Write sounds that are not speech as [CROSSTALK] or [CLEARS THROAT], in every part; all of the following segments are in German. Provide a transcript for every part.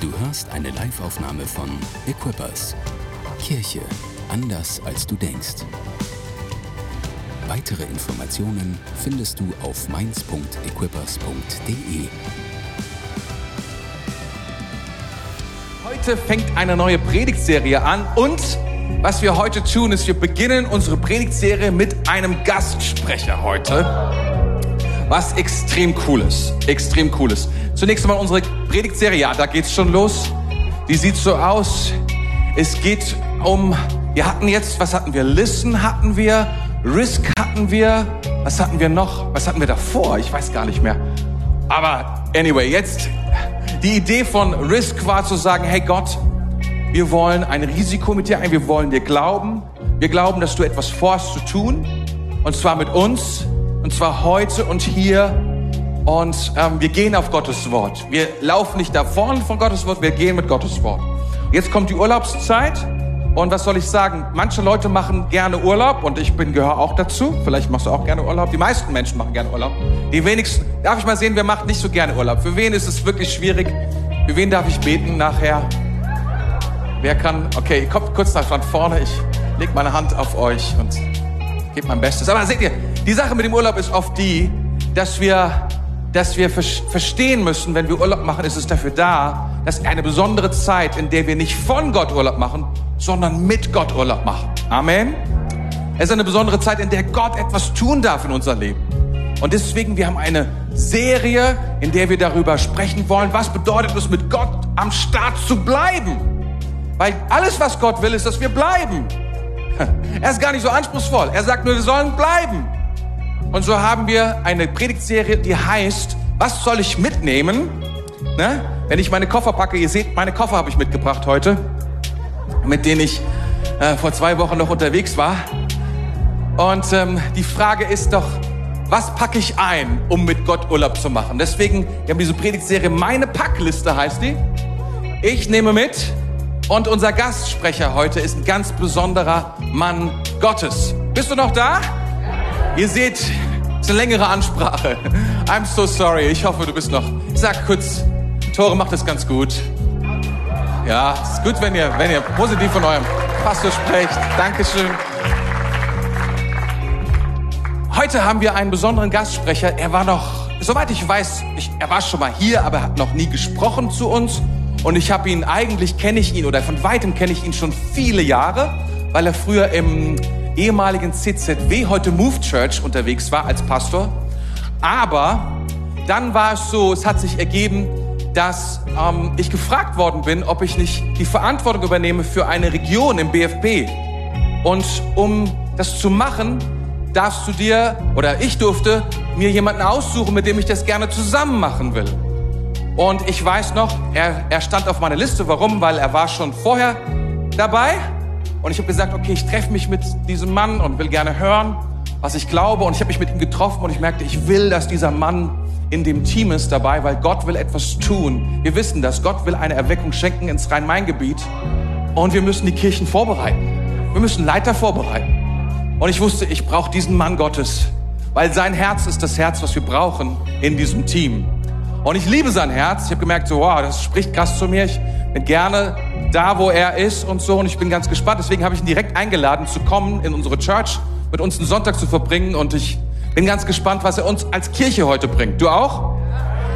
Du hörst eine Live-Aufnahme von Equippers. Kirche anders als du denkst. Weitere Informationen findest du auf mainz.equippers.de. Heute fängt eine neue Predigtserie an und was wir heute tun, ist, wir beginnen unsere Predigtserie mit einem Gastsprecher heute. Was extrem cool ist. Extrem cool ist. Zunächst einmal unsere Predigtserie. Ja, da geht's schon los. Die sieht so aus. Es geht um, wir hatten jetzt, was hatten wir? Listen hatten wir, Risk hatten wir, was hatten wir noch? Was hatten wir davor? Ich weiß gar nicht mehr. Aber anyway, jetzt die Idee von Risk war zu sagen, hey Gott, wir wollen ein Risiko mit dir ein, wir wollen dir glauben. Wir glauben, dass du etwas vorhast zu tun. Und zwar mit uns. Und zwar heute und hier. Und ähm, wir gehen auf Gottes Wort. Wir laufen nicht da vorne von Gottes Wort, wir gehen mit Gottes Wort. Jetzt kommt die Urlaubszeit. Und was soll ich sagen? Manche Leute machen gerne Urlaub und ich bin gehöre auch dazu. Vielleicht machst du auch gerne Urlaub. Die meisten Menschen machen gerne Urlaub. Die wenigsten, darf ich mal sehen, wer macht nicht so gerne Urlaub? Für wen ist es wirklich schwierig? Für wen darf ich beten nachher? Wer kann? Okay, kommt kurz nach vorne. Ich leg meine Hand auf euch und gebe mein Bestes. Aber seht ihr, die Sache mit dem Urlaub ist oft die, dass wir, dass wir verstehen müssen, wenn wir Urlaub machen, ist es dafür da, dass eine besondere Zeit, in der wir nicht von Gott Urlaub machen, sondern mit Gott Urlaub machen. Amen. Es ist eine besondere Zeit, in der Gott etwas tun darf in unser Leben. Und deswegen, wir haben eine Serie, in der wir darüber sprechen wollen, was bedeutet es, mit Gott am Start zu bleiben. Weil alles, was Gott will, ist, dass wir bleiben. [LAUGHS] Er ist gar nicht so anspruchsvoll. Er sagt nur, wir sollen bleiben. Und so haben wir eine Predigtserie, die heißt, was soll ich mitnehmen? Ne? Wenn ich meine Koffer packe, ihr seht, meine Koffer habe ich mitgebracht heute, mit denen ich äh, vor zwei Wochen noch unterwegs war. Und ähm, die Frage ist doch, was packe ich ein, um mit Gott Urlaub zu machen? Deswegen, wir haben diese Predigtserie, meine Packliste heißt die. Ich nehme mit, und unser Gastsprecher heute ist ein ganz besonderer Mann Gottes. Bist du noch da? Ihr seht, ist eine längere Ansprache. I'm so sorry. Ich hoffe, du bist noch. Sag kurz, Tore macht es ganz gut. Ja, es ist gut, wenn ihr, wenn ihr positiv von eurem Pastor sprecht. Dankeschön. Heute haben wir einen besonderen Gastsprecher. Er war noch, soweit ich weiß, ich, er war schon mal hier, aber hat noch nie gesprochen zu uns. Und ich habe ihn, eigentlich kenne ich ihn oder von weitem kenne ich ihn schon viele Jahre, weil er früher im ehemaligen CZW, heute Move Church unterwegs war als Pastor. Aber dann war es so, es hat sich ergeben, dass ähm, ich gefragt worden bin, ob ich nicht die Verantwortung übernehme für eine Region im BFP. Und um das zu machen, darfst du dir oder ich durfte mir jemanden aussuchen, mit dem ich das gerne zusammen machen will. Und ich weiß noch, er, er stand auf meiner Liste. Warum? Weil er war schon vorher dabei. Und ich habe gesagt, okay, ich treffe mich mit diesem Mann und will gerne hören, was ich glaube. Und ich habe mich mit ihm getroffen und ich merkte, ich will, dass dieser Mann in dem Team ist dabei, weil Gott will etwas tun. Wir wissen das. Gott will eine Erweckung schenken ins Rhein-Main-Gebiet. Und wir müssen die Kirchen vorbereiten. Wir müssen Leiter vorbereiten. Und ich wusste, ich brauche diesen Mann Gottes, weil sein Herz ist das Herz, was wir brauchen in diesem Team. Und ich liebe sein Herz. Ich habe gemerkt, so, wow, das spricht krass zu mir. Ich gerne da, wo er ist und so. Und ich bin ganz gespannt. Deswegen habe ich ihn direkt eingeladen, zu kommen in unsere Church, mit uns einen Sonntag zu verbringen. Und ich bin ganz gespannt, was er uns als Kirche heute bringt. Du auch?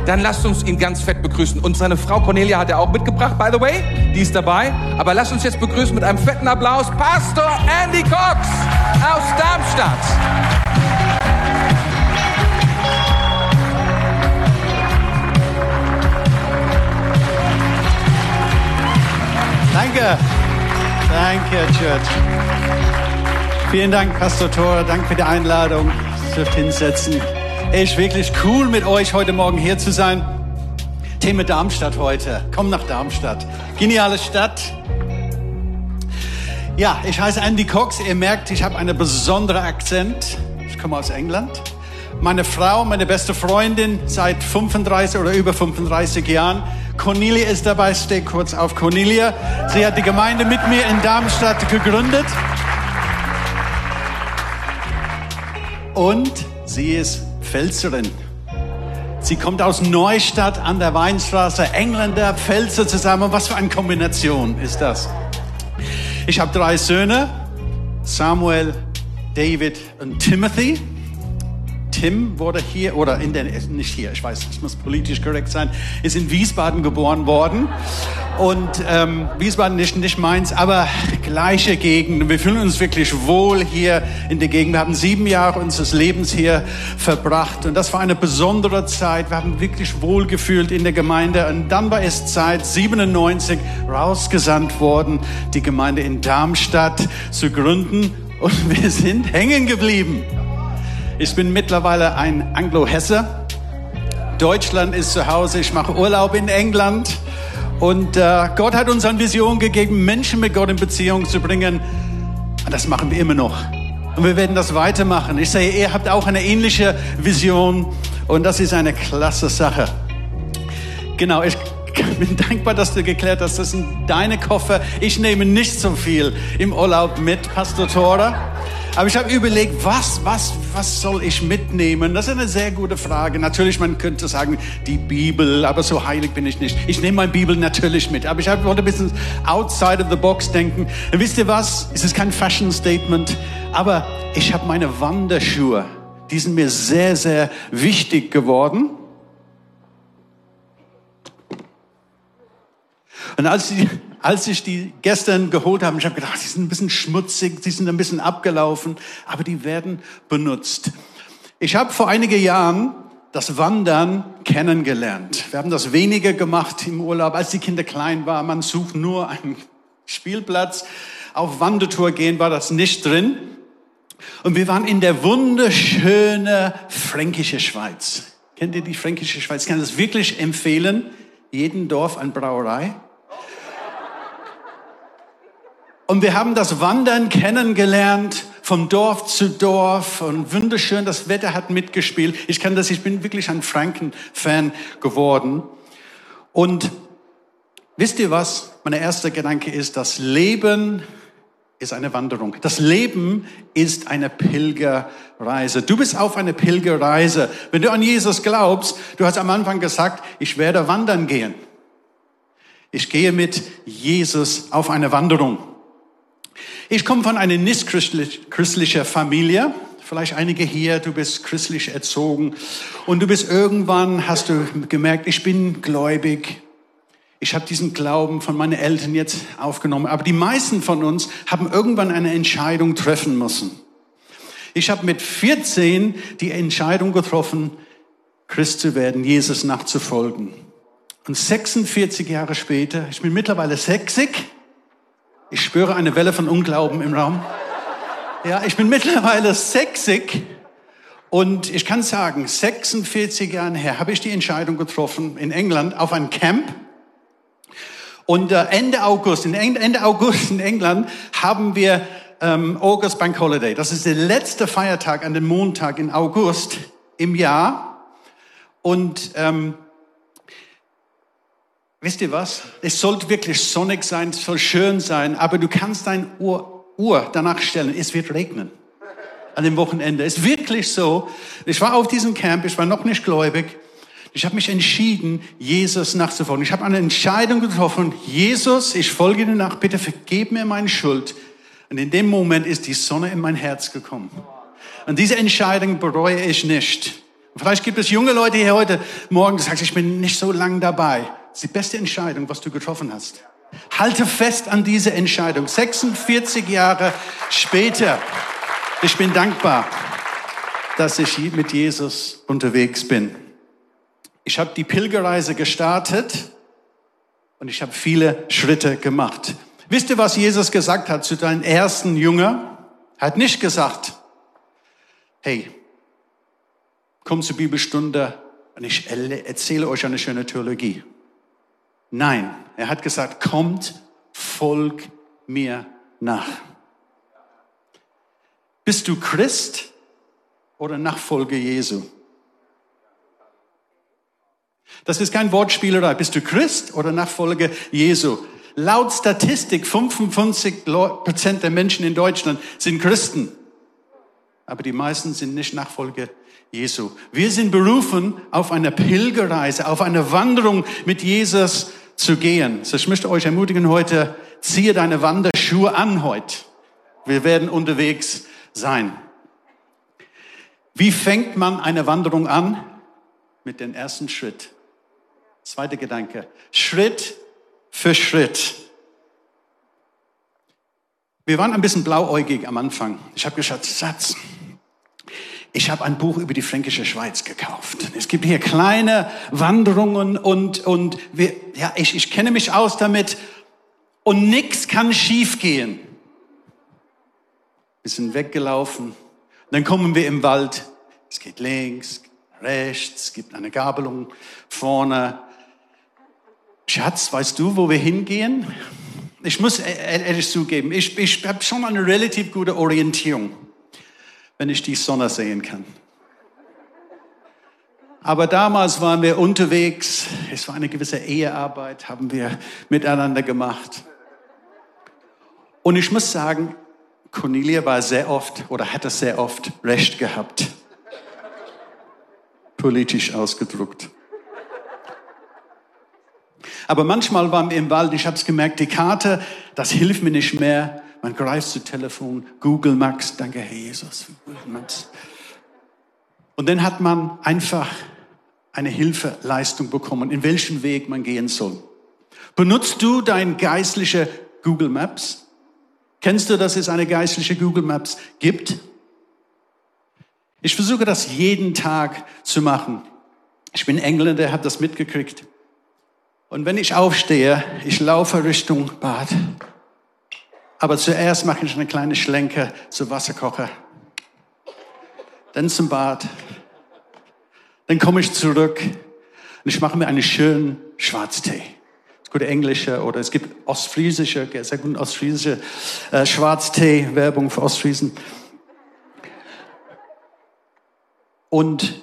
Dann lasst uns ihn ganz fett begrüßen. Und seine Frau Cornelia hat er auch mitgebracht, by the way. Die ist dabei. Aber lasst uns jetzt begrüßen mit einem fetten Applaus Pastor Andy Cox aus Darmstadt. Danke. Danke, Church. Vielen Dank, Pastor Thor. Danke für die Einladung. Ich dürft hinsetzen. Ist wirklich cool, mit euch heute Morgen hier zu sein. Thema Darmstadt heute. Komm nach Darmstadt. Geniale Stadt. Ja, ich heiße Andy Cox. Ihr merkt, ich habe einen besonderen Akzent. Ich komme aus England. Meine Frau, meine beste Freundin seit 35 oder über 35 Jahren Cornelia ist dabei. Steh kurz auf Cornelia. Sie hat die Gemeinde mit mir in Darmstadt gegründet. Und sie ist Pfälzerin. Sie kommt aus Neustadt an der Weinstraße, Engländer, Pfälzer zusammen. Was für eine Kombination ist das? Ich habe drei Söhne, Samuel, David und Timothy. Tim wurde hier, oder in der, nicht hier, ich weiß, es muss politisch korrekt sein, ist in Wiesbaden geboren worden. Und ähm, Wiesbaden ist nicht meins, aber gleiche Gegend. Wir fühlen uns wirklich wohl hier in der Gegend. Wir haben sieben Jahre unseres Lebens hier verbracht. Und das war eine besondere Zeit. Wir haben wirklich wohl gefühlt in der Gemeinde. Und dann war es Zeit, 97 rausgesandt worden, die Gemeinde in Darmstadt zu gründen. Und wir sind hängen geblieben. Ich bin mittlerweile ein Anglo-Hesse. Deutschland ist zu Hause. Ich mache Urlaub in England. Und äh, Gott hat uns eine Vision gegeben, Menschen mit Gott in Beziehung zu bringen. Und das machen wir immer noch. Und wir werden das weitermachen. Ich sehe, ihr habt auch eine ähnliche Vision. Und das ist eine klasse Sache. Genau, ich [LAUGHS] bin dankbar, dass du geklärt hast, das sind deine Koffer. Ich nehme nicht so viel im Urlaub mit, Pastor Tora. Aber ich habe überlegt, was, was, was soll ich mitnehmen? Das ist eine sehr gute Frage. Natürlich, man könnte sagen, die Bibel, aber so heilig bin ich nicht. Ich nehme meine Bibel natürlich mit. Aber ich wollte ein bisschen outside of the box denken. Und wisst ihr was? Es ist kein Fashion Statement, aber ich habe meine Wanderschuhe. Die sind mir sehr, sehr wichtig geworden. Und als die, als ich die gestern geholt habe, ich habe gedacht, die sind ein bisschen schmutzig, die sind ein bisschen abgelaufen, aber die werden benutzt. Ich habe vor einigen Jahren das Wandern kennengelernt. Wir haben das weniger gemacht im Urlaub, als die Kinder klein waren. Man sucht nur einen Spielplatz. Auf Wandertour gehen war das nicht drin. Und wir waren in der wunderschöne fränkische Schweiz. Kennt ihr die fränkische Schweiz? Ich kann das wirklich empfehlen. Jeden Dorf eine Brauerei. Und wir haben das Wandern kennengelernt, vom Dorf zu Dorf und wunderschön, das Wetter hat mitgespielt. Ich kann das, ich bin wirklich ein Franken-Fan geworden. Und wisst ihr was? Mein erster Gedanke ist, das Leben ist eine Wanderung. Das Leben ist eine Pilgerreise. Du bist auf eine Pilgerreise. Wenn du an Jesus glaubst, du hast am Anfang gesagt, ich werde wandern gehen. Ich gehe mit Jesus auf eine Wanderung. Ich komme von einer nicht christlicher Familie. Vielleicht einige hier, du bist christlich erzogen und du bist irgendwann, hast du gemerkt, ich bin gläubig. Ich habe diesen Glauben von meinen Eltern jetzt aufgenommen. Aber die meisten von uns haben irgendwann eine Entscheidung treffen müssen. Ich habe mit 14 die Entscheidung getroffen, Christ zu werden, Jesus nachzufolgen. Und 46 Jahre später, ich bin mittlerweile 60, ich spüre eine Welle von Unglauben im Raum. Ja, ich bin mittlerweile 60 und ich kann sagen, 46 Jahre her habe ich die Entscheidung getroffen in England auf ein Camp. Und äh, Ende August, in Ende August in England haben wir ähm, August Bank Holiday. Das ist der letzte Feiertag an dem Montag in August im Jahr. Und ähm, Wisst ihr was? Es sollte wirklich sonnig sein, es soll schön sein, aber du kannst dein Uhr, Uhr danach stellen, es wird regnen. An dem Wochenende. Es ist wirklich so. Ich war auf diesem Camp, ich war noch nicht gläubig. Ich habe mich entschieden, Jesus nachzufolgen. Ich habe eine Entscheidung getroffen. Jesus, ich folge dir nach. Bitte vergib mir meine Schuld. Und in dem Moment ist die Sonne in mein Herz gekommen. Und diese Entscheidung bereue ich nicht. Vielleicht gibt es junge Leute hier heute Morgen, die sagen, ich bin nicht so lange dabei. Ist die beste Entscheidung, was du getroffen hast. Halte fest an diese Entscheidung. 46 Jahre später. Ich bin dankbar, dass ich mit Jesus unterwegs bin. Ich habe die Pilgerreise gestartet und ich habe viele Schritte gemacht. Wisst ihr, was Jesus gesagt hat zu deinen ersten Jünger? Er hat nicht gesagt, hey, komm zur Bibelstunde und ich erzähle euch eine schöne Theologie. Nein, er hat gesagt, kommt, folg mir nach. Bist du Christ oder Nachfolger Jesu? Das ist kein Wortspielerei. Bist du Christ oder Nachfolger Jesu? Laut Statistik 55 Prozent der Menschen in Deutschland sind Christen. aber die meisten sind nicht Nachfolger Jesu. Wir sind berufen, auf eine Pilgerreise, auf eine Wanderung mit Jesus zu gehen. So, ich möchte euch ermutigen heute, ziehe deine Wanderschuhe an heute. Wir werden unterwegs sein. Wie fängt man eine Wanderung an? Mit dem ersten Schritt. Zweiter Gedanke. Schritt für Schritt. Wir waren ein bisschen blauäugig am Anfang. Ich habe gesagt, Satz, ich habe ein Buch über die fränkische Schweiz gekauft. Es gibt hier kleine Wanderungen und, und wir, ja, ich, ich kenne mich aus damit und nichts kann schiefgehen. Wir sind weggelaufen. Dann kommen wir im Wald. Es geht links, rechts, gibt eine Gabelung vorne. Schatz, weißt du, wo wir hingehen? Ich muss e-, e-, ehrlich zugeben, ich, ich habe schon eine relativ gute Orientierung wenn ich die Sonne sehen kann. Aber damals waren wir unterwegs. Es war eine gewisse Ehearbeit, haben wir miteinander gemacht. Und ich muss sagen, Cornelia war sehr oft oder hatte sehr oft Recht gehabt. Politisch ausgedruckt. Aber manchmal waren wir im Wald, ich habe es gemerkt, die Karte, das hilft mir nicht mehr. Man greift zu Telefon, Google Maps, danke Herr Jesus. Und dann hat man einfach eine Hilfeleistung bekommen, in welchem Weg man gehen soll. Benutzt du dein geistliche Google Maps? Kennst du, dass es eine geistliche Google Maps gibt? Ich versuche das jeden Tag zu machen. Ich bin Engländer, habe das mitgekriegt. Und wenn ich aufstehe, ich laufe Richtung Bad. Aber zuerst mache ich eine kleine Schlenke zu Wasserkocher. Dann zum Bad. Dann komme ich zurück und ich mache mir einen schönen Schwarztee. Gute englische oder es gibt ostfriesische, sehr gute ostfriesische äh, Schwarztee, Werbung für Ostfriesen. Und,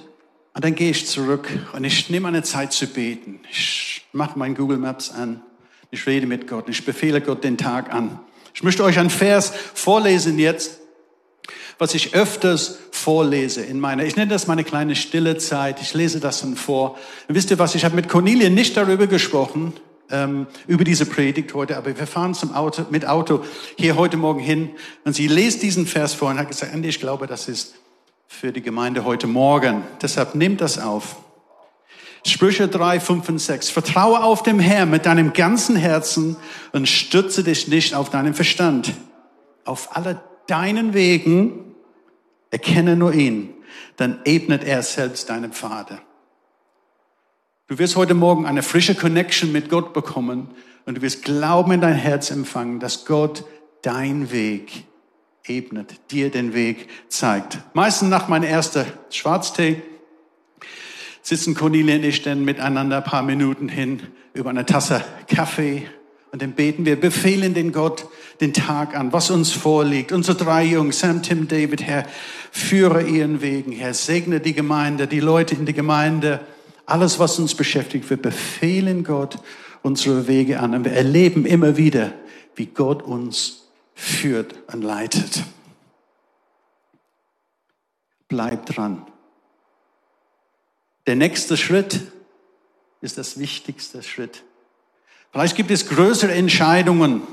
und dann gehe ich zurück und ich nehme eine Zeit zu beten. Ich mache mein Google Maps an. Ich rede mit Gott. Ich befehle Gott den Tag an. Ich möchte euch einen Vers vorlesen jetzt, was ich öfters vorlese in meiner, ich nenne das meine kleine stille Zeit. Ich lese das dann vor. Und wisst ihr was? Ich habe mit Cornelia nicht darüber gesprochen, ähm, über diese Predigt heute, aber wir fahren zum Auto, mit Auto hier heute Morgen hin und sie lest diesen Vers vor und hat gesagt, Andy, ich glaube, das ist für die Gemeinde heute Morgen. Deshalb nehmt das auf. Sprüche 3, 5 und 6. Vertraue auf dem Herrn mit deinem ganzen Herzen und stütze dich nicht auf deinen Verstand. Auf alle deinen Wegen erkenne nur ihn, dann ebnet er selbst deinen Pfade. Du wirst heute Morgen eine frische Connection mit Gott bekommen und du wirst Glauben in dein Herz empfangen, dass Gott dein Weg ebnet, dir den Weg zeigt. Meistens nach meinem ersten Schwarztee sitzen Cornelia und ich dann miteinander ein paar Minuten hin über eine Tasse Kaffee und dann beten wir, befehlen den Gott den Tag an, was uns vorliegt. Unsere drei Jungs, Sam, Tim, David, Herr, führe ihren Wegen, Herr, segne die Gemeinde, die Leute in der Gemeinde, alles, was uns beschäftigt. Wir befehlen Gott unsere Wege an und wir erleben immer wieder, wie Gott uns führt und leitet. Bleib dran. Der nächste Schritt ist das wichtigste Schritt. Vielleicht gibt es größere Entscheidungen,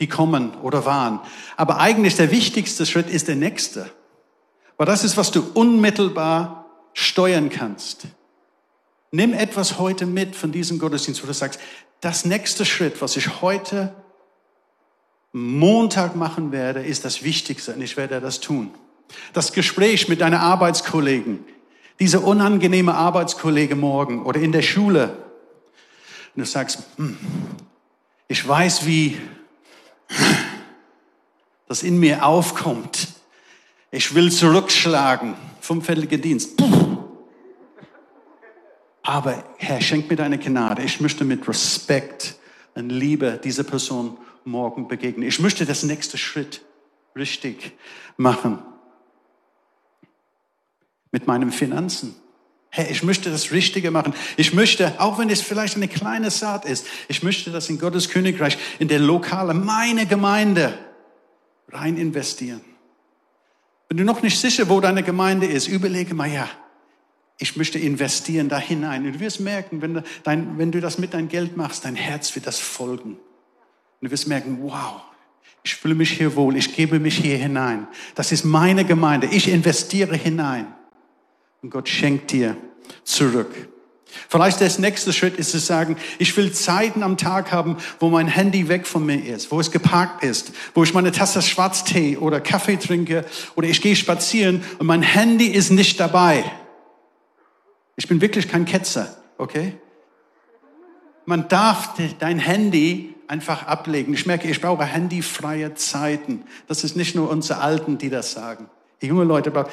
die kommen oder waren. Aber eigentlich der wichtigste Schritt ist der nächste. Weil das ist, was du unmittelbar steuern kannst. Nimm etwas heute mit von diesem Gottesdienst, wo du sagst, das nächste Schritt, was ich heute Montag machen werde, ist das Wichtigste und ich werde das tun. Das Gespräch mit deinen Arbeitskollegen, dieser unangenehme Arbeitskollege morgen oder in der Schule. Und du sagst, hm, ich weiß, wie das in mir aufkommt. Ich will zurückschlagen. Fünffälliger Dienst. Aber Herr, schenk mir deine Gnade. Ich möchte mit Respekt und Liebe dieser Person morgen begegnen. Ich möchte das nächste Schritt richtig machen mit meinen Finanzen. Hey, ich möchte das Richtige machen. Ich möchte, auch wenn es vielleicht eine kleine Saat ist, ich möchte das in Gottes Königreich, in der Lokale, meine Gemeinde rein investieren. Wenn du noch nicht sicher, wo deine Gemeinde ist, überlege mal, ja, ich möchte investieren da hinein. Und du wirst merken, wenn du, dein, wenn du das mit deinem Geld machst, dein Herz wird das folgen. Und du wirst merken, wow, ich fühle mich hier wohl, ich gebe mich hier hinein. Das ist meine Gemeinde, ich investiere hinein. Und Gott schenkt dir zurück. Vielleicht der nächste Schritt ist zu sagen, ich will Zeiten am Tag haben, wo mein Handy weg von mir ist, wo es geparkt ist, wo ich meine Tasse Schwarztee oder Kaffee trinke oder ich gehe spazieren und mein Handy ist nicht dabei. Ich bin wirklich kein Ketzer, okay? Man darf dein Handy einfach ablegen. Ich merke, ich brauche handyfreie Zeiten. Das ist nicht nur unsere Alten, die das sagen. Die junge Leute brauchen.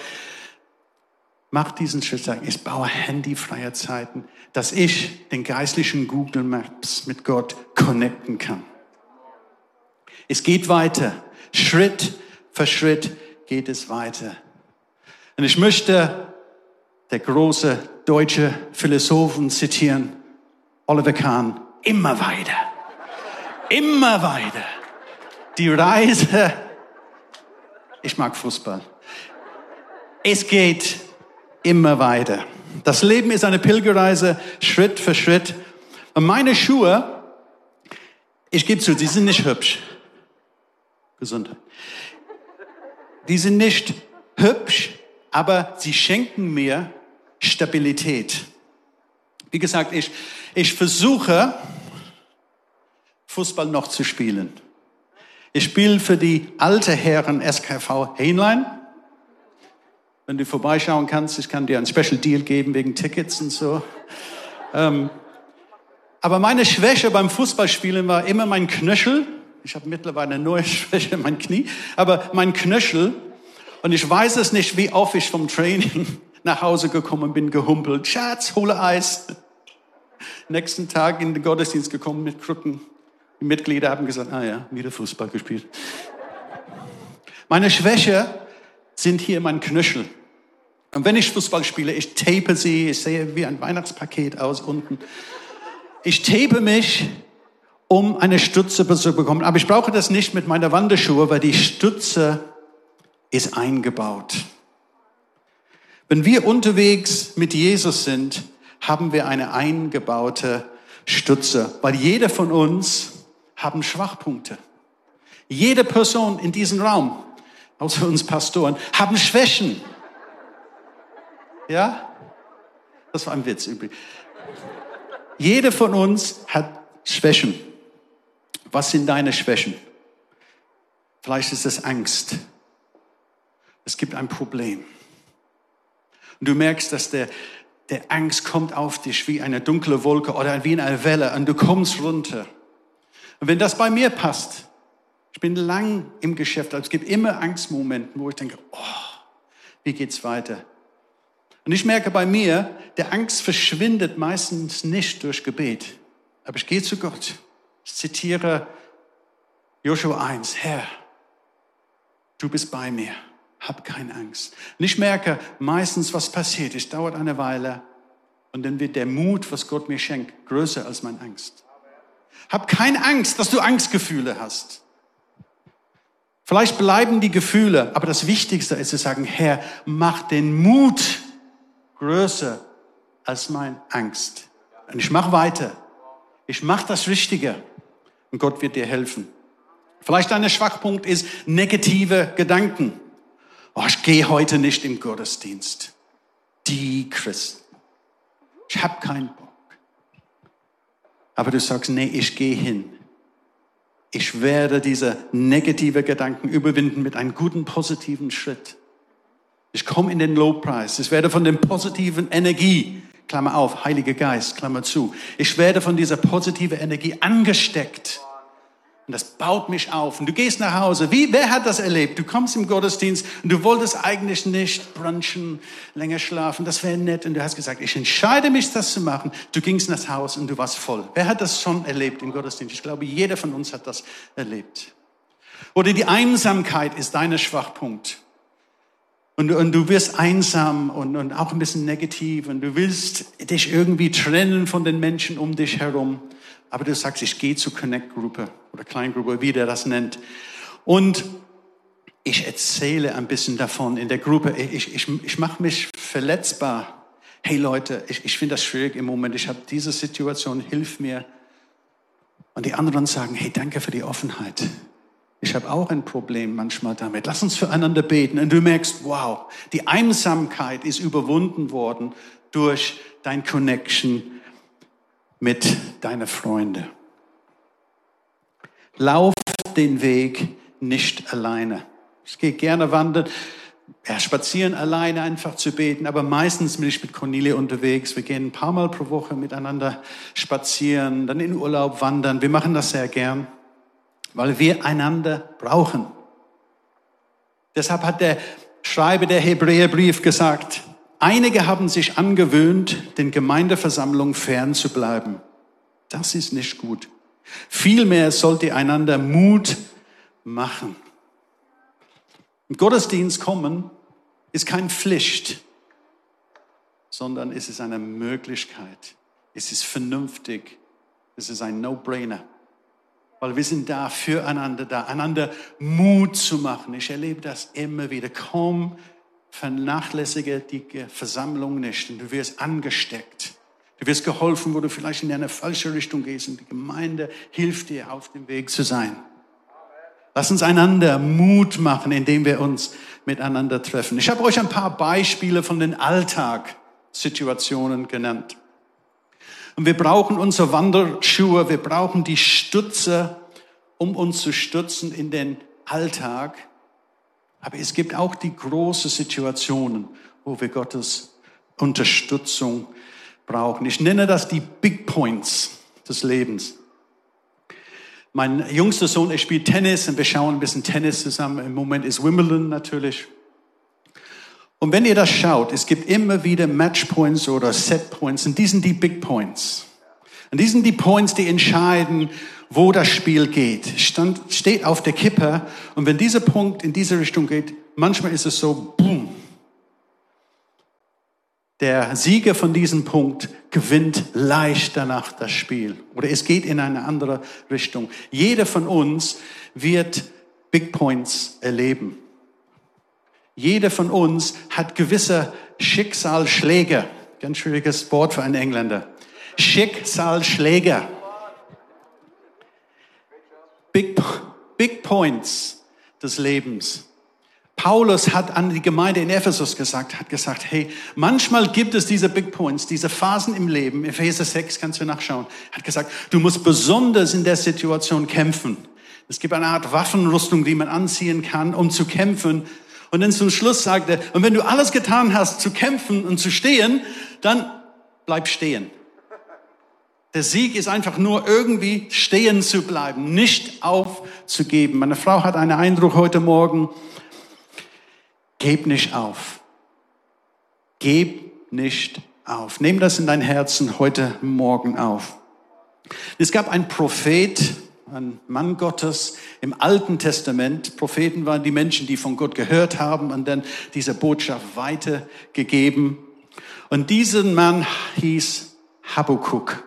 Mach diesen Schritt, sagen, ich baue handyfreie Zeiten, dass ich den geistlichen Google Maps mit Gott connecten kann. Es geht weiter. Schritt für Schritt geht es weiter. Und ich möchte der große deutsche Philosophen zitieren, Oliver Kahn, immer weiter, immer weiter. Die Reise, ich mag Fußball. Es geht immer weiter. Das Leben ist eine Pilgerreise, Schritt für Schritt. Und meine Schuhe, ich gebe zu, sie sind nicht hübsch. Gesundheit. Die sind nicht hübsch, aber sie schenken mir Stabilität. Wie gesagt, ich, ich versuche, Fußball noch zu spielen. Ich spiele für die alte Herren SKV Hähnlein. Wenn du vorbeischauen kannst, ich kann dir einen Special Deal geben wegen Tickets und so. Ähm, aber meine Schwäche beim Fußballspielen war immer mein Knöchel. Ich habe mittlerweile eine neue [LAUGHS] Schwäche, mein Knie. Aber mein Knöchel. Und ich weiß es nicht, wie oft ich vom Training [LAUGHS] nach Hause gekommen bin, gehumpelt. Schatz, hole Eis. Nächsten Tag in den Gottesdienst gekommen mit Krücken. Die Mitglieder haben gesagt, ah ja, wieder Fußball gespielt. Meine Schwäche sind hier mein Knöchel. Und wenn ich Fußball spiele, ich tape sie, ich sehe wie ein Weihnachtspaket aus unten. Ich tape mich, um eine Stütze zu bekommen. Aber ich brauche das nicht mit meiner Wanderschuhe, weil die Stütze ist eingebaut. Wenn wir unterwegs mit Jesus sind, haben wir eine eingebaute Stütze, weil jeder von uns haben Schwachpunkte. Jede Person in diesem Raum, außer uns Pastoren, haben Schwächen. Ja? Das war ein Witz übrigens. Jeder von uns hat Schwächen. Was sind deine Schwächen? Vielleicht ist es Angst. Es gibt ein Problem. Und du merkst, dass der, der Angst kommt auf dich wie eine dunkle Wolke oder wie eine Welle und du kommst runter. Und wenn das bei mir passt, ich bin lang im Geschäft, also es gibt immer Angstmomente, wo ich denke, oh, wie geht's weiter? Und ich merke bei mir, der Angst verschwindet meistens nicht durch Gebet. Aber ich gehe zu Gott. Ich zitiere Joshua 1, Herr, du bist bei mir. Hab keine Angst. Und ich merke meistens, was passiert. Es dauert eine Weile und dann wird der Mut, was Gott mir schenkt, größer als meine Angst. Hab keine Angst, dass du Angstgefühle hast. Vielleicht bleiben die Gefühle, aber das Wichtigste ist zu sagen, Herr, mach den Mut größer als meine Angst. Und ich mache weiter. Ich mache das Richtige und Gott wird dir helfen. Vielleicht dein Schwachpunkt ist negative Gedanken oh, ich gehe heute nicht im Gottesdienst. Die Christen. Ich habe keinen Bock. Aber du sagst, nee, ich gehe hin. Ich werde diese negative Gedanken überwinden mit einem guten, positiven Schritt. Ich komme in den Lobpreis. Ich werde von der positiven Energie, Klammer auf, Heiliger Geist, Klammer zu. Ich werde von dieser positiven Energie angesteckt. Und das baut mich auf. Und du gehst nach Hause. Wie, wer hat das erlebt? Du kommst im Gottesdienst und du wolltest eigentlich nicht brunchen, länger schlafen. Das wäre nett. Und du hast gesagt, ich entscheide mich, das zu machen. Du gingst nach Hause und du warst voll. Wer hat das schon erlebt im Gottesdienst? Ich glaube, jeder von uns hat das erlebt. Oder die Einsamkeit ist dein Schwachpunkt. Und, und du wirst einsam und, und auch ein bisschen negativ und du willst dich irgendwie trennen von den Menschen um dich herum aber du sagst, ich gehe zur Connect-Gruppe oder Kleingruppe, wie der das nennt. Und ich erzähle ein bisschen davon in der Gruppe. Ich, ich, ich mache mich verletzbar. Hey Leute, ich, ich finde das schwierig im Moment. Ich habe diese Situation, hilf mir. Und die anderen sagen, hey, danke für die Offenheit. Ich habe auch ein Problem manchmal damit. Lass uns füreinander beten. Und du merkst, wow, die Einsamkeit ist überwunden worden durch dein Connection mit deinen Freunden. Lauf den Weg nicht alleine. Ich gehe gerne wandern, ja, spazieren alleine einfach zu beten, aber meistens bin ich mit Cornelia unterwegs. Wir gehen ein paar Mal pro Woche miteinander spazieren, dann in Urlaub wandern. Wir machen das sehr gern, weil wir einander brauchen. Deshalb hat der Schreiber der Hebräerbrief gesagt, einige haben sich angewöhnt, den Gemeindeversammlungen fern zu bleiben. Das ist nicht gut. Vielmehr sollt ihr einander Mut machen. Im Gottesdienst kommen ist keine Pflicht, sondern es ist eine Möglichkeit. Es ist vernünftig. Es ist ein No-Brainer. Weil wir sind da füreinander da, einander Mut zu machen. Ich erlebe das immer wieder. Komm, vernachlässige die Versammlung nicht und du wirst angesteckt. Du wirst geholfen, wo du vielleicht in eine falsche Richtung gehst und die Gemeinde hilft dir, auf dem Weg zu sein. Lass uns einander Mut machen, indem wir uns miteinander treffen. Ich habe euch ein paar Beispiele von den Alltagssituationen genannt. Und wir brauchen unsere Wanderschuhe, wir brauchen die Stütze, um uns zu stützen in den Alltag. Aber es gibt auch die großen Situationen, wo wir Gottes Unterstützung brauchen. Ich nenne das die Big Points des Lebens. Mein jüngster Sohn, er spielt Tennis und wir schauen ein bisschen Tennis zusammen. Im Moment ist Wimbledon natürlich. Und wenn ihr das schaut, es gibt immer wieder Matchpoints oder Setpoints und die sind die Big Points. Und die sind die Points, die entscheiden, wo das Spiel geht. Stand, steht auf der Kippe und wenn dieser Punkt in diese Richtung geht, manchmal ist es so, boom, der Sieger von diesem Punkt gewinnt leicht danach das Spiel. Oder es geht in eine andere Richtung. Jeder von uns wird Big Points erleben. Jeder von uns hat gewisse Schicksalsschläge. Ganz schwieriges Wort für einen Engländer. Schicksalsschläge. Big, Big Points des Lebens. Paulus hat an die Gemeinde in Ephesus gesagt, hat gesagt, hey, manchmal gibt es diese Big Points, diese Phasen im Leben. Epheser 6 kannst du nachschauen. Hat gesagt, du musst besonders in der Situation kämpfen. Es gibt eine Art Waffenrüstung, die man anziehen kann, um zu kämpfen. Und dann zum Schluss sagt er, und wenn du alles getan hast, zu kämpfen und zu stehen, dann bleib stehen. Der Sieg ist einfach nur irgendwie stehen zu bleiben, nicht aufzugeben. Meine Frau hat einen Eindruck heute Morgen, Geb nicht auf. Geb nicht auf. Nimm das in dein Herzen heute Morgen auf. Es gab einen Prophet, ein Mann Gottes im Alten Testament. Propheten waren die Menschen, die von Gott gehört haben und dann diese Botschaft weitergegeben. Und diesen Mann hieß Habukuk.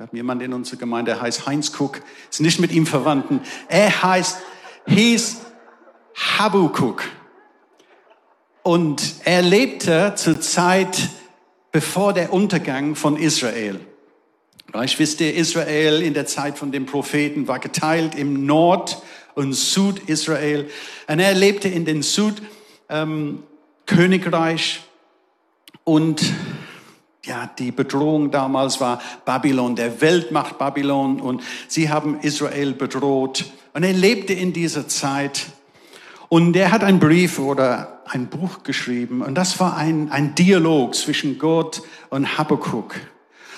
Wir haben jemanden in unserer Gemeinde, der heißt Heinz Cook, ist nicht mit ihm verwandten. Er heißt, hieß Habukuk. Und er lebte zur Zeit bevor der Untergang von Israel. Ich wisst ihr, Israel in der Zeit von den Propheten war geteilt im Nord- und Süd-Israel. Und er lebte in den Südkönigreich. Ähm, und ja, die Bedrohung damals war Babylon, der Weltmacht Babylon. Und sie haben Israel bedroht. Und er lebte in dieser Zeit. Und er hat einen Brief oder ein Buch geschrieben. Und das war ein, ein Dialog zwischen Gott und Habakkuk.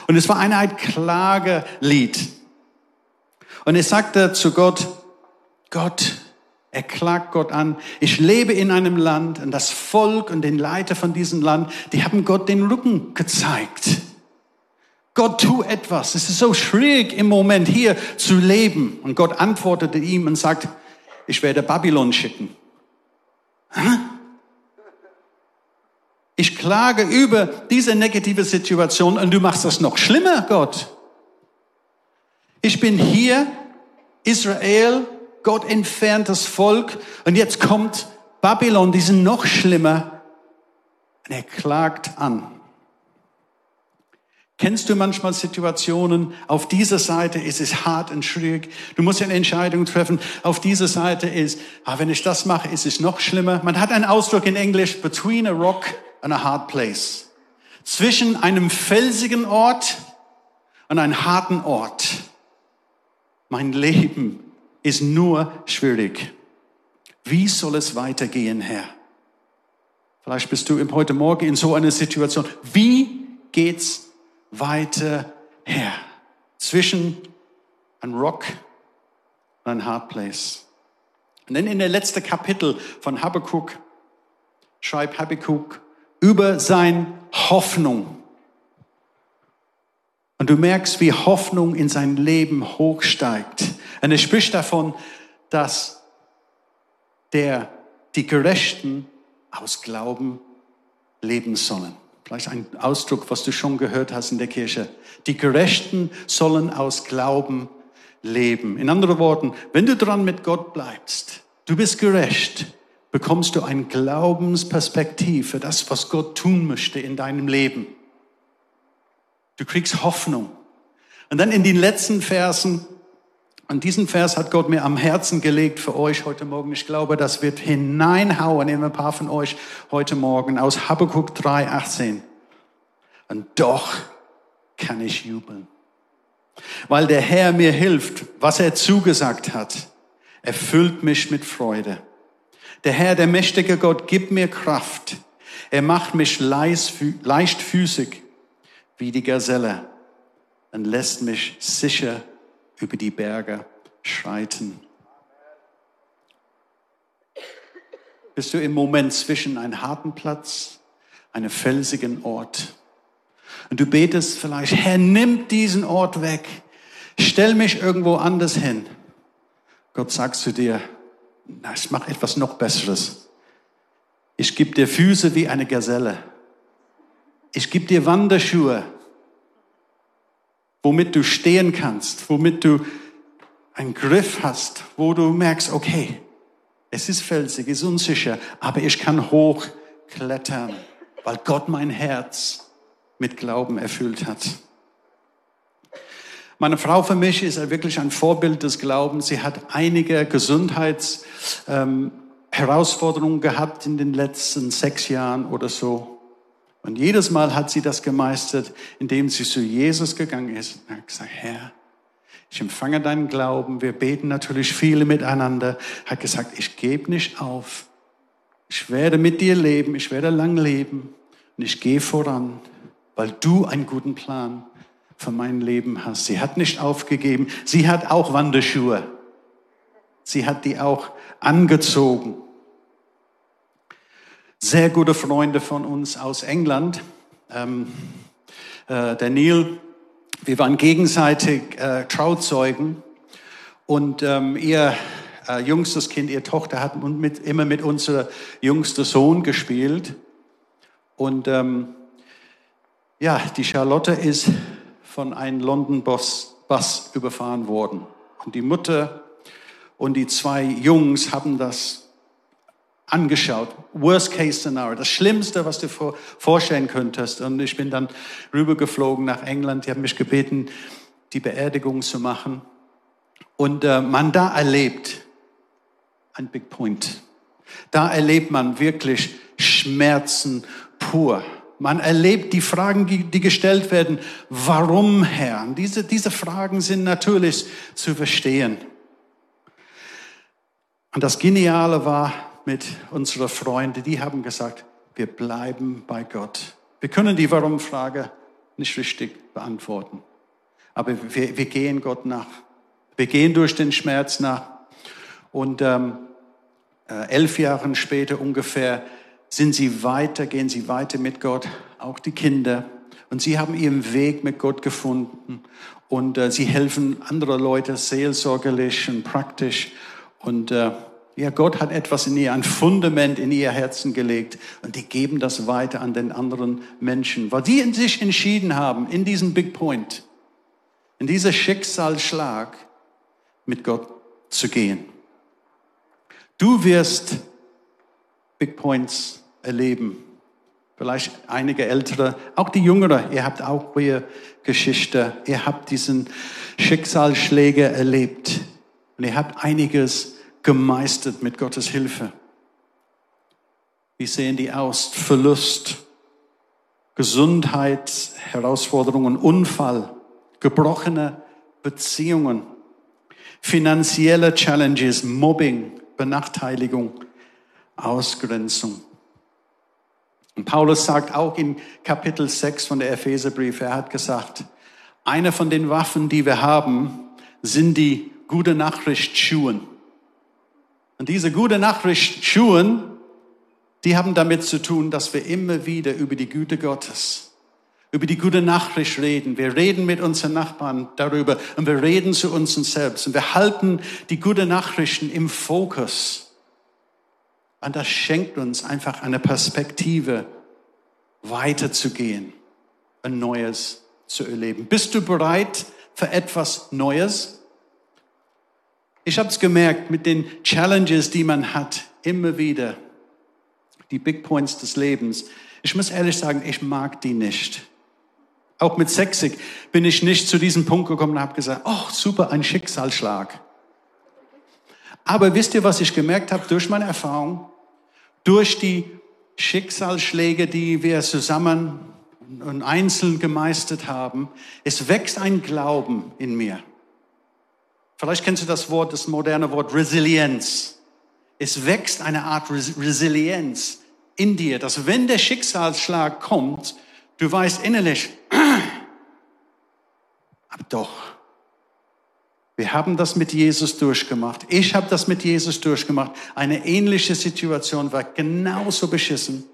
Und es war eine Art Klagelied. Und er sagte zu Gott, Gott, er klagt Gott an, ich lebe in einem Land und das Volk und den Leiter von diesem Land, die haben Gott den Rücken gezeigt. Gott, tu etwas. Es ist so schwierig im Moment hier zu leben. Und Gott antwortete ihm und sagt, ich werde Babylon schicken. Ich klage über diese negative Situation und du machst das noch schlimmer, Gott. Ich bin hier, Israel, Gott entfernt das Volk und jetzt kommt Babylon, die sind noch schlimmer. Und er klagt an. Kennst du manchmal Situationen, auf dieser Seite ist es hart und schwierig, du musst eine Entscheidung treffen, auf dieser Seite ist, ah, wenn ich das mache, ist es noch schlimmer. Man hat einen Ausdruck in Englisch, between a rock and a hard place. Zwischen einem felsigen Ort und einem harten Ort. Mein Leben ist nur schwierig. Wie soll es weitergehen, Herr? Vielleicht bist du heute Morgen in so einer Situation. Wie geht's weiter her. Zwischen ein Rock und ein Hard Place. Und dann in der letzten Kapitel von Habakkuk schreibt Habakkuk über sein Hoffnung. Und du merkst, wie Hoffnung in sein Leben hochsteigt. Und er spricht davon, dass der, die Gerechten aus Glauben leben sollen. Vielleicht ein Ausdruck, was du schon gehört hast in der Kirche. Die Gerechten sollen aus Glauben leben. In anderen Worten, wenn du dran mit Gott bleibst, du bist gerecht, bekommst du ein Glaubensperspektiv für das, was Gott tun möchte in deinem Leben. Du kriegst Hoffnung. Und dann in den letzten Versen und diesen Vers hat Gott mir am Herzen gelegt für euch heute Morgen. Ich glaube, das wird hineinhauen in ein paar von euch heute Morgen aus Habakkuk 3, 18. Und doch kann ich jubeln. Weil der Herr mir hilft, was er zugesagt hat, erfüllt mich mit Freude. Der Herr, der mächtige Gott, gibt mir Kraft. Er macht mich leichtfüßig wie die Gazelle und lässt mich sicher über die Berge schreiten. Bist du im Moment zwischen einem harten Platz, einem felsigen Ort? Und du betest vielleicht, Herr, nimm diesen Ort weg. Stell mich irgendwo anders hin. Gott sagt zu dir, na, ich mache etwas noch Besseres. Ich gebe dir Füße wie eine Gazelle. Ich gebe dir Wanderschuhe womit du stehen kannst, womit du einen Griff hast, wo du merkst, okay, es ist felsig, es ist unsicher, aber ich kann hochklettern, weil Gott mein Herz mit Glauben erfüllt hat. Meine Frau für mich ist wirklich ein Vorbild des Glaubens. Sie hat einige Gesundheitsherausforderungen ähm, gehabt in den letzten sechs Jahren oder so. Und jedes Mal hat sie das gemeistert, indem sie zu Jesus gegangen ist und hat gesagt, Herr, ich empfange deinen Glauben. Wir beten natürlich viele miteinander. Hat gesagt, ich gebe nicht auf. Ich werde mit dir leben. Ich werde lang leben. Und ich gehe voran, weil du einen guten Plan für mein Leben hast. Sie hat nicht aufgegeben. Sie hat auch Wanderschuhe. Sie hat die auch angezogen sehr gute Freunde von uns aus England. Ähm, äh, der Neil, wir waren gegenseitig äh, Trauzeugen und ähm, ihr äh, jüngstes Kind, ihr Tochter hat mit, immer mit unserem jüngsten Sohn gespielt. Und ähm, ja, die Charlotte ist von einem London-Bus Bus überfahren worden. Und die Mutter und die zwei Jungs haben das angeschaut. Worst case scenario, das Schlimmste, was du vorstellen könntest. Und ich bin dann rübergeflogen nach England. Die haben mich gebeten, die Beerdigung zu machen. Und äh, man da erlebt ein Big Point. Da erlebt man wirklich Schmerzen pur. Man erlebt die Fragen, die gestellt werden. Warum, Herr? Diese, diese Fragen sind natürlich zu verstehen. Und das Geniale war, mit unseren Freunden, die haben gesagt, wir bleiben bei Gott. Wir können die Warum-Frage nicht richtig beantworten. Aber wir, wir gehen Gott nach. Wir gehen durch den Schmerz nach. Und ähm, äh, elf Jahre später ungefähr sind sie weiter, gehen sie weiter mit Gott, auch die Kinder. Und sie haben ihren Weg mit Gott gefunden. Und äh, sie helfen andere Leute seelsorgerlich und praktisch. Und äh, ja, Gott hat etwas in ihr, ein Fundament in ihr Herzen gelegt und die geben das weiter an den anderen Menschen, weil die in sich entschieden haben, in diesem Big Point, in dieser Schicksalsschlag mit Gott zu gehen. Du wirst Big Points erleben. Vielleicht einige Ältere, auch die Jüngere, ihr habt auch eure Geschichte, ihr habt diesen Schicksalsschläge erlebt und ihr habt einiges gemeistert mit Gottes Hilfe. Wie sehen die aus? Verlust, Gesundheitsherausforderungen, Unfall, gebrochene Beziehungen, finanzielle Challenges, Mobbing, Benachteiligung, Ausgrenzung. Und Paulus sagt auch in Kapitel 6 von der Epheserbrief, er hat gesagt, eine von den Waffen, die wir haben, sind die gute Nachricht Schuhen. Und diese gute Nachricht Schuhen, die haben damit zu tun, dass wir immer wieder über die Güte Gottes, über die gute Nachricht reden. Wir reden mit unseren Nachbarn darüber und wir reden zu uns selbst und wir halten die gute Nachrichten im Fokus. Und das schenkt uns einfach eine Perspektive, weiterzugehen, ein Neues zu erleben. Bist du bereit für etwas Neues? Ich habe es gemerkt mit den Challenges, die man hat, immer wieder, die Big Points des Lebens. Ich muss ehrlich sagen, ich mag die nicht. Auch mit 60 bin ich nicht zu diesem Punkt gekommen und habe gesagt, oh super, ein Schicksalsschlag. Aber wisst ihr, was ich gemerkt habe durch meine Erfahrung? Durch die Schicksalsschläge, die wir zusammen und einzeln gemeistert haben, es wächst ein Glauben in mir. Vielleicht kennst du das Wort, das moderne Wort Resilienz. Es wächst eine Art Resilienz in dir, dass wenn der Schicksalsschlag kommt, du weißt innerlich, [CLEARS THROAT] aber doch, wir haben das mit Jesus durchgemacht. Ich habe das mit Jesus durchgemacht. Eine ähnliche Situation war genauso beschissen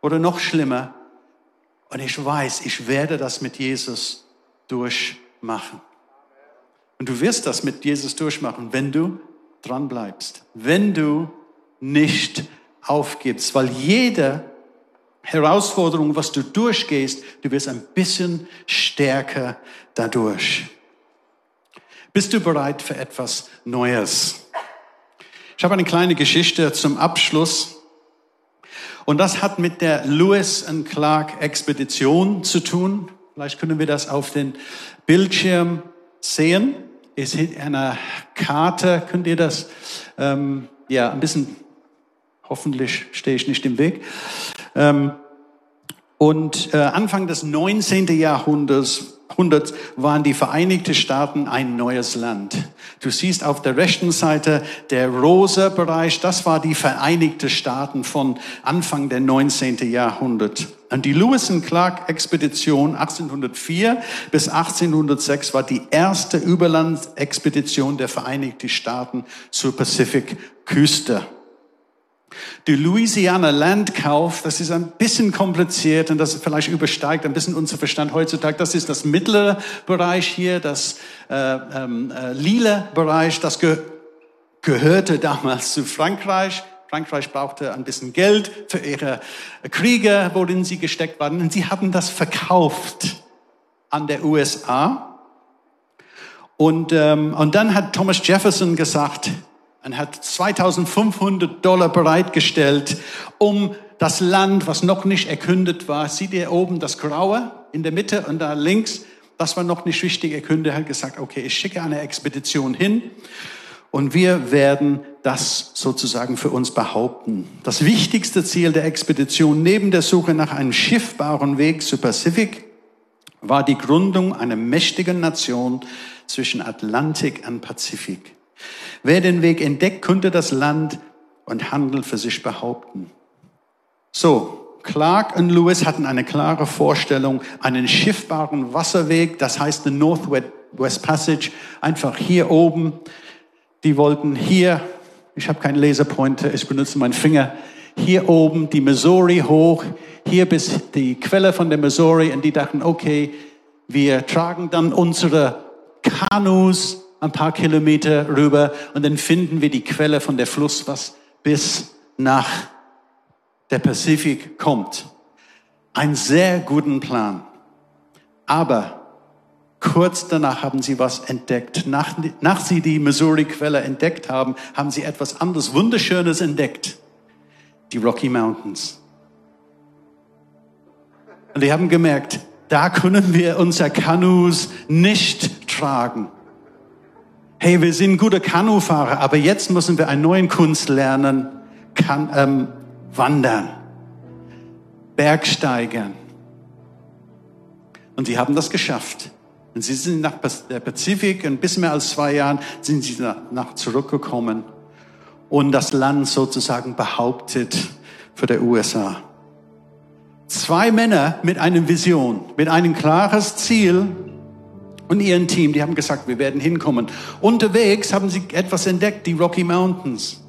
oder noch schlimmer. Und ich weiß, ich werde das mit Jesus durchmachen. Und du wirst das mit Jesus durchmachen, wenn du dran bleibst, wenn du nicht aufgibst, weil jede Herausforderung, was du durchgehst, du wirst ein bisschen stärker dadurch. Bist du bereit für etwas Neues? Ich habe eine kleine Geschichte zum Abschluss. Und das hat mit der Lewis and Clark Expedition zu tun. Vielleicht können wir das auf den Bildschirm sehen. Ist eine Karte. Könnt ihr das, ähm, ja, ein bisschen, hoffentlich stehe ich nicht im Weg. Ähm, und äh, Anfang des 19. Jahrhunderts Jahrhunderts waren die Vereinigten Staaten ein neues Land. Du siehst auf der rechten Seite der rosa Bereich, das war die Vereinigten Staaten von Anfang der 19. Jahrhundert. Und die Lewis and Clark Expedition 1804 bis 1806 war die erste Überlandsexpedition der Vereinigten Staaten zur Pazifikküste. Die Louisiana Landkauf, das ist ein bisschen kompliziert und das vielleicht übersteigt ein bisschen unser Verstand heutzutage. Das ist das mittlere Bereich hier, das äh, ähm, äh, lila Bereich, das ge gehörte damals zu Frankreich. Frankreich brauchte ein bisschen Geld für ihre Kriege, worin sie gesteckt waren. Und sie haben das verkauft an der USA. Und, ähm, und dann hat Thomas Jefferson gesagt, und hat 2500 Dollar bereitgestellt, um das Land, was noch nicht erkündet war, seht ihr oben das Graue in der Mitte und da links, das war noch nicht richtig erkündet, hat gesagt, okay, ich schicke eine Expedition hin und wir werden das sozusagen für uns behaupten. Das wichtigste Ziel der Expedition neben der Suche nach einem schiffbaren Weg zu Pazifik war die Gründung einer mächtigen Nation zwischen Atlantik und Pazifik. Wer den Weg entdeckt, könnte das Land und Handel für sich behaupten. So, Clark und Lewis hatten eine klare Vorstellung, einen schiffbaren Wasserweg, das heißt the Northwest Passage, einfach hier oben. Die wollten hier, ich habe keinen Laserpointer, ich benutze meinen Finger, hier oben die Missouri hoch, hier bis die Quelle von der Missouri und die dachten, okay, wir tragen dann unsere Kanus ein paar Kilometer rüber und dann finden wir die Quelle von der Fluss, was bis nach der Pazifik kommt. Ein sehr guten Plan. Aber kurz danach haben sie was entdeckt. Nach, nach sie die Missouri-Quelle entdeckt haben, haben sie etwas anderes, Wunderschönes entdeckt. Die Rocky Mountains. Und die haben gemerkt, da können wir unser Kanus nicht tragen. Hey, wir sind gute Kanufahrer, aber jetzt müssen wir einen neuen Kunst lernen, kann, ähm, wandern, Bergsteigern. Und sie haben das geschafft. Und sie sind nach der Pazifik, ein bisschen mehr als zwei Jahren, sind sie nach zurückgekommen und das Land sozusagen behauptet für die USA. Zwei Männer mit einer Vision, mit einem klares Ziel und ihren Team, die haben gesagt, wir werden hinkommen. Unterwegs haben sie etwas entdeckt, die Rocky Mountains.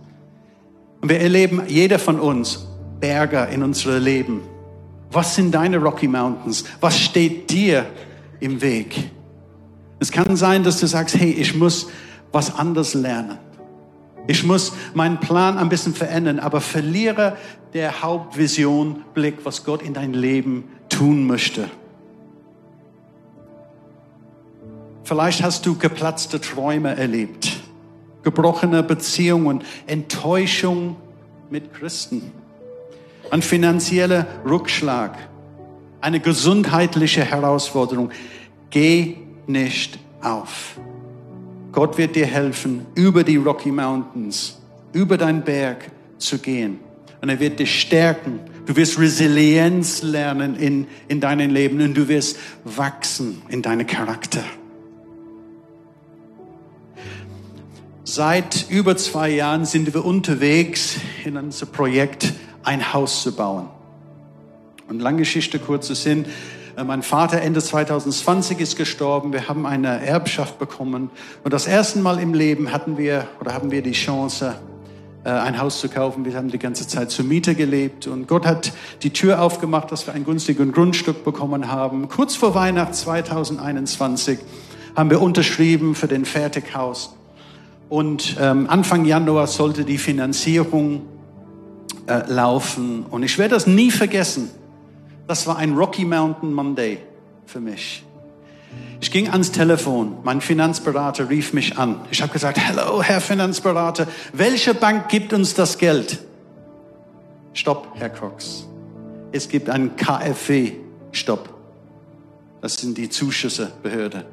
Und wir erleben, jeder von uns, Berge in unserem Leben. Was sind deine Rocky Mountains? Was steht dir im Weg? Es kann sein, dass du sagst, hey, ich muss was anderes lernen. Ich muss meinen Plan ein bisschen verändern, aber verliere der Hauptvision Blick, was Gott in dein Leben tun möchte. Vielleicht hast du geplatzte Träume erlebt, gebrochene Beziehungen, Enttäuschung mit Christen, ein finanzieller Rückschlag, eine gesundheitliche Herausforderung. Geh nicht auf. Gott wird dir helfen, über die Rocky Mountains, über deinen Berg zu gehen. Und er wird dich stärken. Du wirst Resilienz lernen in, in deinem Leben und du wirst wachsen in deinem Charakter. Seit über zwei Jahren sind wir unterwegs in unser Projekt, ein Haus zu bauen. Und lange Geschichte, kurzer Sinn. Äh, mein Vater Ende 2020 ist gestorben. Wir haben eine Erbschaft bekommen. Und das erste Mal im Leben hatten wir oder haben wir die Chance, äh, ein Haus zu kaufen. Wir haben die ganze Zeit zur Miete gelebt. Und Gott hat die Tür aufgemacht, dass wir ein günstiges Grundstück bekommen haben. Kurz vor Weihnachten 2021 haben wir unterschrieben für den Fertighaus. Und ähm, Anfang Januar sollte die Finanzierung äh, laufen. Und ich werde das nie vergessen. Das war ein Rocky Mountain Monday für mich. Ich ging ans Telefon. Mein Finanzberater rief mich an. Ich habe gesagt, hallo, Herr Finanzberater, welche Bank gibt uns das Geld? Stopp, Herr Cox. Es gibt einen KfW. Stopp. Das sind die Zuschüssebehörde.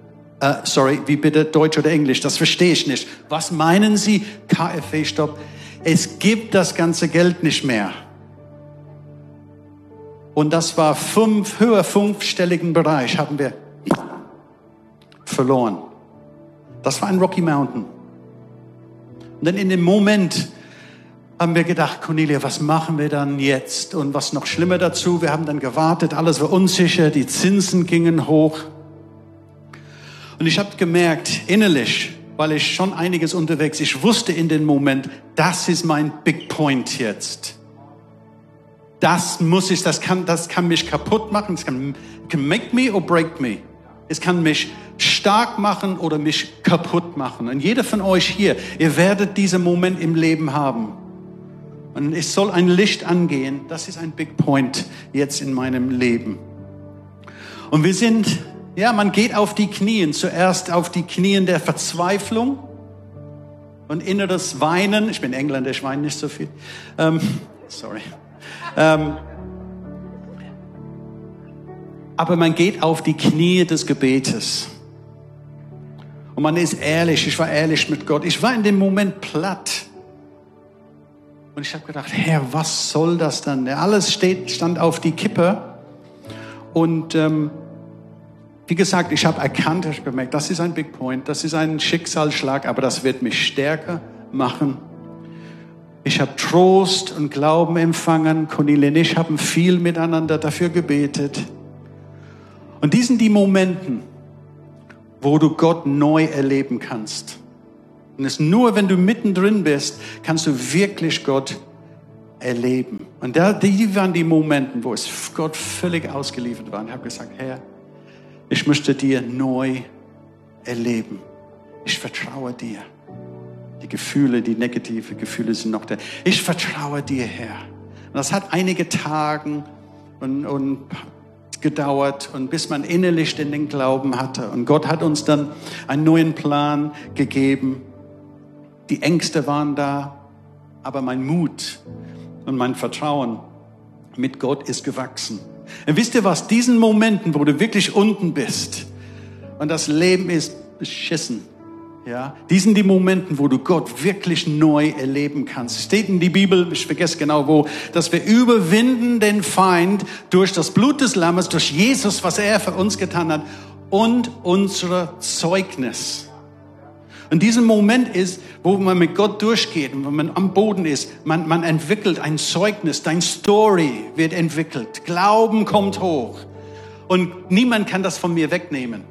Uh, sorry, wie bitte Deutsch oder Englisch? Das verstehe ich nicht. Was meinen Sie, KfW? Stopp. Es gibt das ganze Geld nicht mehr. Und das war fünf, höher fünfstelligen Bereich haben wir verloren. Das war ein Rocky Mountain. Und dann in dem Moment haben wir gedacht, Cornelia, was machen wir dann jetzt? Und was noch schlimmer dazu, wir haben dann gewartet, alles war unsicher, die Zinsen gingen hoch. Und ich habe gemerkt, innerlich, weil ich schon einiges unterwegs, ich wusste in dem Moment, das ist mein Big Point jetzt das muss ich, das kann, das kann mich kaputt machen, es kann, can make me or break me. Es kann mich stark machen oder mich kaputt machen. Und jeder von euch hier, ihr werdet diesen Moment im Leben haben. Und es soll ein Licht angehen. Das ist ein Big Point jetzt in meinem Leben. Und wir sind, ja, man geht auf die Knien. Zuerst auf die Knien der Verzweiflung und inneres Weinen. Ich bin Engländer, ich weine nicht so viel. Ähm, sorry. Ähm, aber man geht auf die Knie des Gebetes. Und man ist ehrlich. Ich war ehrlich mit Gott. Ich war in dem Moment platt. Und ich habe gedacht, Herr, was soll das dann? Alles steht, stand auf die Kippe. Und ähm, wie gesagt, ich habe erkannt, ich habe gemerkt, das ist ein Big Point, das ist ein Schicksalsschlag, aber das wird mich stärker machen ich habe Trost und Glauben empfangen. Cornelia und ich haben viel miteinander dafür gebetet. Und die sind die Momenten, wo du Gott neu erleben kannst. Und es nur, wenn du mittendrin bist, kannst du wirklich Gott erleben. Und da, die waren die Momente, wo es Gott völlig ausgeliefert war. Und ich habe gesagt, Herr, ich möchte dir neu erleben. Ich vertraue dir. Die Gefühle, die negative Gefühle sind noch da. Ich vertraue dir, Herr. Und das hat einige Tage und, und gedauert und bis man innerlich in den Glauben hatte. Und Gott hat uns dann einen neuen Plan gegeben. Die Ängste waren da, aber mein Mut und mein Vertrauen mit Gott ist gewachsen. Und wisst ihr was? Diesen Momenten, wo du wirklich unten bist und das Leben ist beschissen, ja, die sind die Momenten, wo du Gott wirklich neu erleben kannst. Steht in die Bibel, ich vergesse genau wo, dass wir überwinden den Feind durch das Blut des Lammes, durch Jesus, was er für uns getan hat und unsere Zeugnis. Und dieser Moment ist, wo man mit Gott durchgeht und wenn man am Boden ist, man, man entwickelt ein Zeugnis, dein Story wird entwickelt, Glauben kommt hoch und niemand kann das von mir wegnehmen.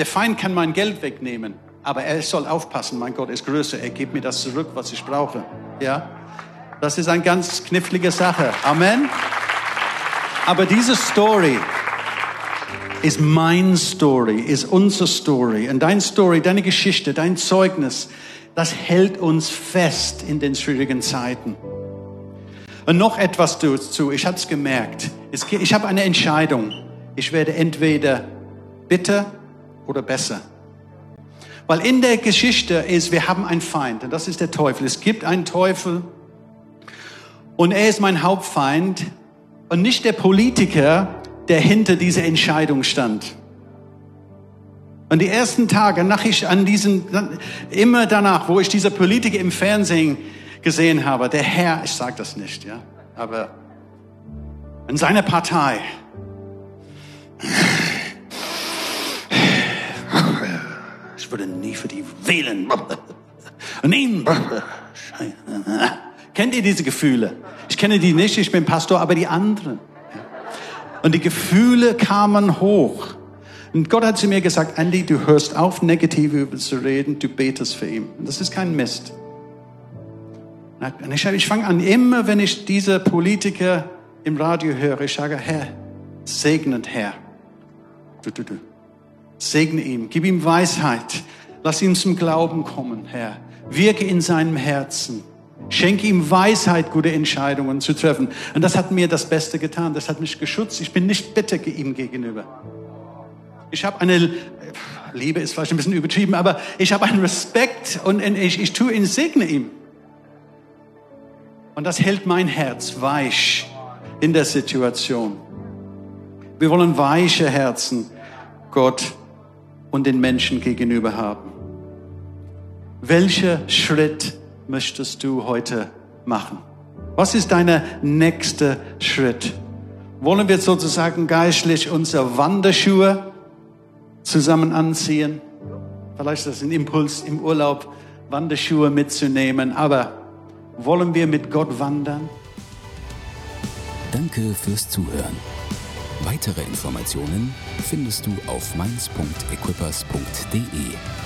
Der Feind kann mein Geld wegnehmen. Aber er soll aufpassen, mein Gott ist größer, er gibt mir das zurück, was ich brauche. Ja? Das ist eine ganz knifflige Sache. Amen. Aber diese Story ist mein Story, ist unsere Story. Und dein Story, deine Geschichte, dein Zeugnis, das hält uns fest in den schwierigen Zeiten. Und noch etwas dazu, ich habe es gemerkt. Ich habe eine Entscheidung. Ich werde entweder bitter oder besser. Weil in der Geschichte ist, wir haben einen Feind und das ist der Teufel. Es gibt einen Teufel und er ist mein Hauptfeind und nicht der Politiker, der hinter dieser Entscheidung stand. Und die ersten Tage, nach ich an diesen, immer danach, wo ich diese Politiker im Fernsehen gesehen habe, der Herr, ich sage das nicht, ja, aber in seiner Partei, ich würde nie für die wählen. Und ihn. Kennt ihr diese Gefühle? Ich kenne die nicht, ich bin Pastor, aber die anderen. Und die Gefühle kamen hoch. Und Gott hat zu mir gesagt, Andy, du hörst auf, negativ über zu reden, du betest für ihn. Und das ist kein Mist. Und ich, ich fange an, immer wenn ich diese Politiker im Radio höre, ich sage, Herr, segnet Herr. Du, du, du. Segne ihn, gib ihm Weisheit. Lass ihn zum Glauben kommen, Herr. Wirke in seinem Herzen. Schenke ihm Weisheit, gute Entscheidungen zu treffen. Und das hat mir das Beste getan. Das hat mich geschützt. Ich bin nicht bitter ihm gegenüber. Ich habe eine, Liebe ist vielleicht ein bisschen übertrieben, aber ich habe einen Respekt und ich, ich tue ihn, segne ihm. Und das hält mein Herz weich in der Situation. Wir wollen weiche Herzen Gott und den Menschen gegenüber haben. Welcher Schritt möchtest du heute machen? Was ist dein nächster Schritt? Wollen wir sozusagen geistlich unsere Wanderschuhe zusammen anziehen? Vielleicht ist das ein Impuls im Urlaub, Wanderschuhe mitzunehmen, aber wollen wir mit Gott wandern? Danke fürs Zuhören. Weitere Informationen findest du auf mainz.equippers.de.